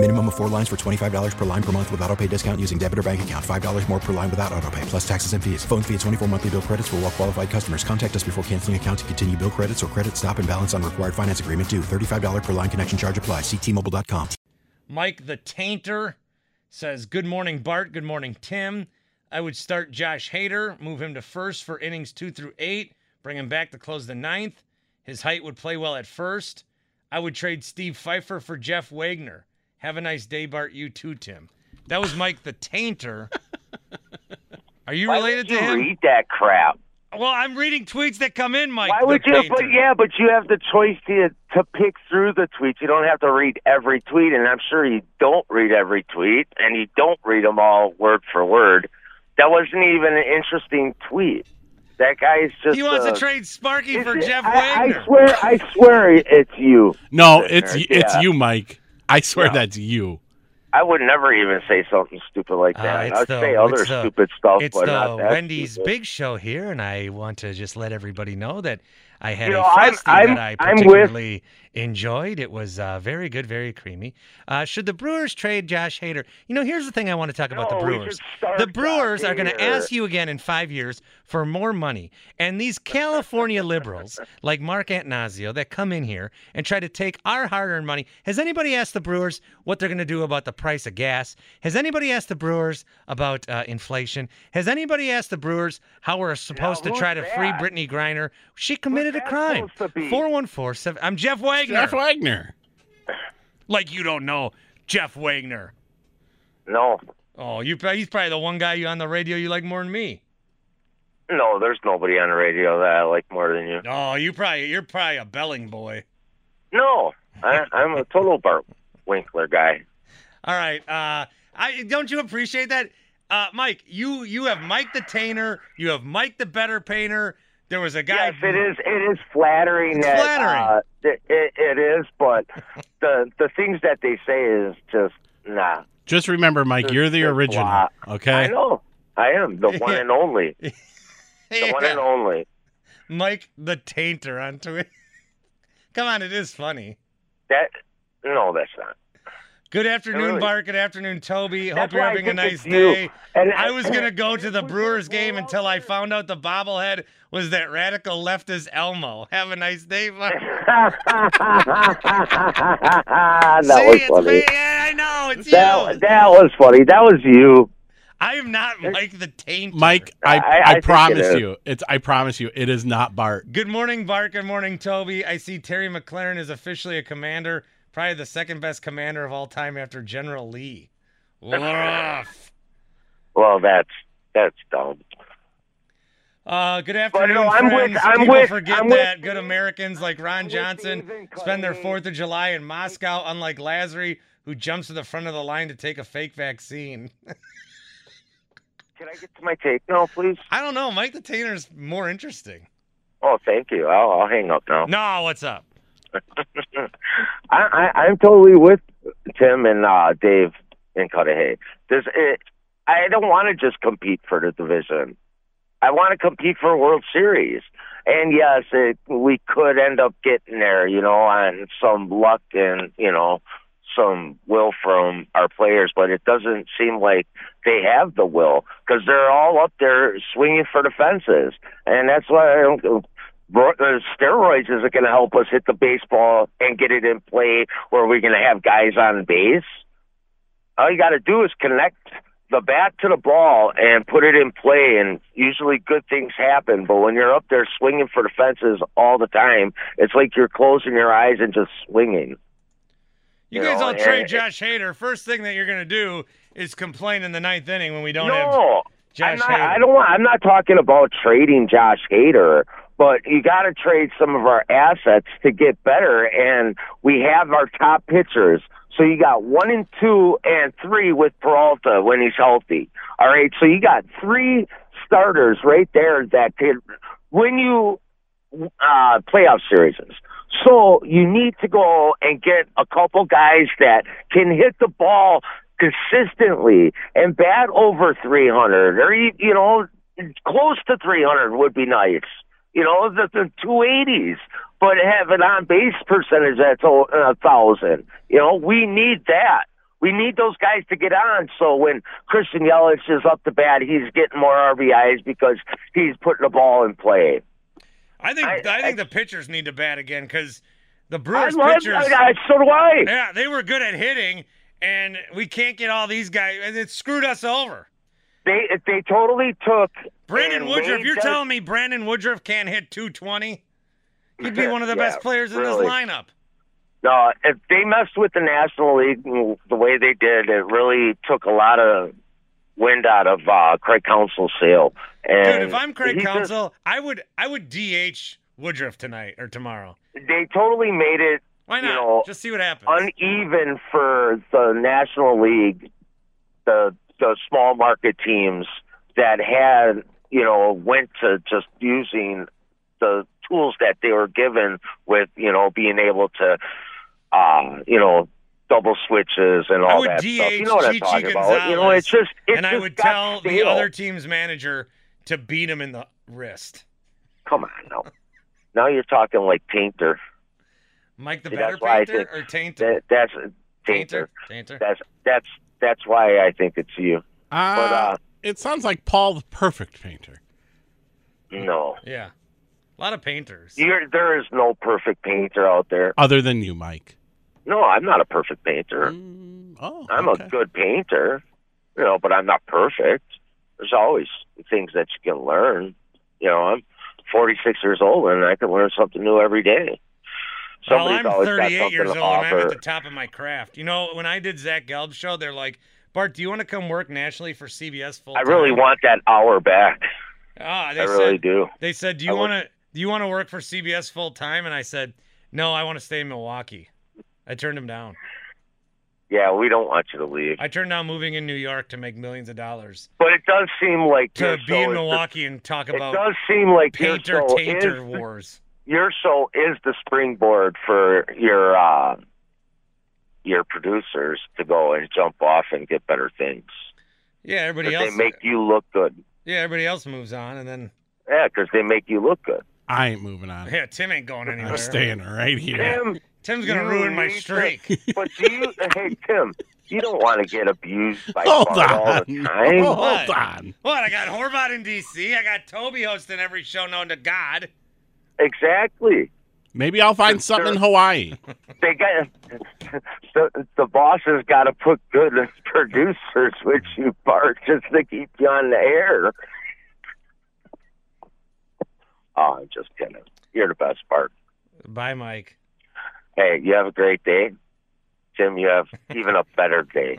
Minimum of four lines for $25 per line per month with auto pay discount using debit or bank account. $5 more per line without auto pay, plus taxes and fees. Phone fee at 24 monthly bill credits for all well qualified customers. Contact us before canceling account to continue bill credits or credit stop and balance on required finance agreement due. $35 per line connection charge apply. Ctmobile.com. Mike the Tainter says, Good morning, Bart. Good morning, Tim. I would start Josh Hader, move him to first for innings two through eight, bring him back to close the ninth. His height would play well at first. I would trade Steve Fifer for Jeff Wagner. Have a nice day, Bart. You too, Tim. That was Mike the Tainter. Are you Why related would you to him? read that crap? Well, I'm reading tweets that come in, Mike. Why the would you? Tainter. But yeah, but you have the choice to to pick through the tweets. You don't have to read every tweet, and I'm sure you don't read every tweet, and you don't read them all word for word. That wasn't even an interesting tweet. That guy is just. He wants uh, to trade Sparky for it's- Jeff I, Wagner. I swear, I swear, it's you. No, it's it's Yeah. you, Mike. I swear Yeah. that's you. I would never even say something stupid like Uh, that. it's I'd the- say other the- stupid stuff, It's but the not that Wendy's stupid. Big Show here, and I want to just let everybody know that I had You a know, I'm- I'm- that I I'm with- particularly enjoyed. It was uh, very good, very creamy. Uh, should the Brewers trade Josh Hader? You know, here's the thing I want to talk about No, the Brewers. The Brewers are going to ask you again in five years for more money, and these California liberals like Mark Attanasio that come in here and try to take our hard-earned money. Has anybody asked the Brewers what they're going to do about the price of gas? Has anybody asked the Brewers about uh, inflation? Has anybody asked the Brewers how we're supposed to try to free? Brittney Griner? She committed a crime. supposed to? Four one four seven. I'm Jeff Wagner. Jeff Wagner. like you don't know Jeff Wagner. No, Oh, you he's probably the one guy you on the radio you like more than me. no, there's nobody on the radio that I like more than you. Oh, you probably you're probably a Belling boy. No, I, I'm a total Bart Winkler guy. All right. Uh, I don't you appreciate that, uh, Mike? You you have Mike the Tainter. You have Mike the Better Painter. There was a guy. Yes, it is. It is flattering. It's that, flattering. Uh, it, it, it is, but the the things that they say is just nah. Just remember, Mike, Just- you're the original. blah. Okay. I know. I am the one and only. The one and only. Mike the Tainter on Twitter. Come on, it is funny. That no, that's not. Good afternoon, really- Bart. Good afternoon, Toby. Hope you're having a nice day. And I was gonna go to the Brewers game until I found out the bobblehead was that radical leftist Elmo. Have a nice day, Bart. that See, was funny. me. Yeah, I know it's That you. that was funny. That was you. I am not Mike the Tainter. Mike, I, I- I I, think it promise you, it's I promise you, it is not Bart. Good morning, Bart. Good morning, Toby. I see Terry McLaurin is officially a commander, probably the second best commander of all time after General Lee. Woof. Well, that's that's dumb. Uh, good afternoon, no, I'm friends. with- I'm People with- forget I'm with- that good Americans like Ron Johnson spend their Fourth of July in Moscow, unlike Lazary, who jumps to the front of the line to take a fake vaccine. Can I get to my take now, please? I don't know. Mike the Tainter's more interesting. Oh, thank you. I'll, I'll hang up now. No, what's up? I, I, I'm totally with Tim and uh, Dave in Cudahy. There's, it, I don't want to just compete for the division. I want to compete for a World Series. And yes, it, we could end up getting there, you know, on some luck and, you know, some will from our players, but it doesn't seem like they have the will because they're all up there swinging for the fences. And that's why I don't, Uh, steroids isn't going to help us hit the baseball and get it in play where we're going to have guys on base. All you got to do is connect the bat to the ball and put it in play, and usually good things happen. But when you're up there swinging for the fences all the time, it's like you're closing your eyes and just swinging. You, You guys know, all trade and- Josh Hader. First thing that you're going to do is complain in the ninth inning when we don't have no, Josh I'm not, Hader. I don't want. I'm not talking about trading Josh Hader, but you got to trade some of our assets to get better. And we have our top pitchers. So you got one and two and three with Peralta when he's healthy. All right. So you got three starters right there that could win you uh, playoff series. So you need to go and get a couple guys that can hit the ball consistently and bat over 300 or you know close to 300 would be nice. You know the, the 280s, but have an on base percentage that's a thousand. You know we need that. We need those guys to get on. So when Christian Yelich is up to bat, he's getting more RBIs because he's putting the ball in play. I think I, I- think the pitchers need to bat again because the I Brewers love pitchers. I, so do I. Yeah, they were good at hitting, and we can't get all these guys. and It screwed us over. They they totally took Brandon and Woodruff, you're telling me Brandon Woodruff can't hit 220? He'd be one of the Yeah, best players in really. this lineup. No, if they messed with the National League the way they did, it really took a lot of wind out of uh, Craig Counsell's sail. And Dude, if I'm Craig he just- Counsell, I would I would DH Woodruff tonight or tomorrow. they totally made it Why You not? know, Just see what happens. uneven for the National League, the the small market teams that had you know went to just using the tools that they were given with you know being able to uh you know double switches and all that DH stuff. You know what I'm Chichi talking about? You know, it's just it's and I just would got tell the other team's manager to beat him in the wrist. Come on, now. Now you're talking like Painter. Mike the See, better that's why I painter think or Tainter? That, that's Tainter. Tainter. Tainter. That's that's that's why I think it's you. Uh, But, uh, it sounds like Paul the perfect painter. No, Yeah. A lot of painters. You're, there is no perfect painter out there. Other than you, Mike. No, I'm not a perfect painter. Mm, oh, I'm okay. a good painter, you know, but I'm not perfect. There's always things that you can learn. You know, I'm 46 years old and I can learn something new every day. Well, I'm 38 years to old and I'm at the top of my craft. You know, when I did Zach Gelb's show, they're like, Bart, do you want to come work nationally for CBS full time? I really want that hour back. Ah, they I said, really do. They said, "Do you want to do you want to work for CBS full time?" And I said, "No, I want to stay in Milwaukee." I turned him down. Yeah, we don't want you to leave. I turned down moving in New York to make millions of dollars But it does seem like to be in is the- Milwaukee and talk about. It does seem like painter tainter is wars. your show is the springboard for your uh, your producers to go and jump off and get better things. Yeah, everybody else. they make uh, you look good. yeah, everybody else moves on, and then Yeah, because they make you look good. I ain't moving on. yeah, Tim ain't going anywhere. I'm staying right here. Tim, Tim's gonna ruin my need to- streak. but do you, hey Tim, you don't want to get abused by Hold Bart all the time. Hold What? on. What? I got Horvat in DC. I got Toby hosting every show known to God. Exactly. Maybe I'll find something in Hawaii. They got the, the bosses got to put good producers with you, Bart, just to keep you on the air. Oh, I'm just kidding. You're the best, Bart. Bye, Mike. Hey, you have a great day. Jim, you have even a better day.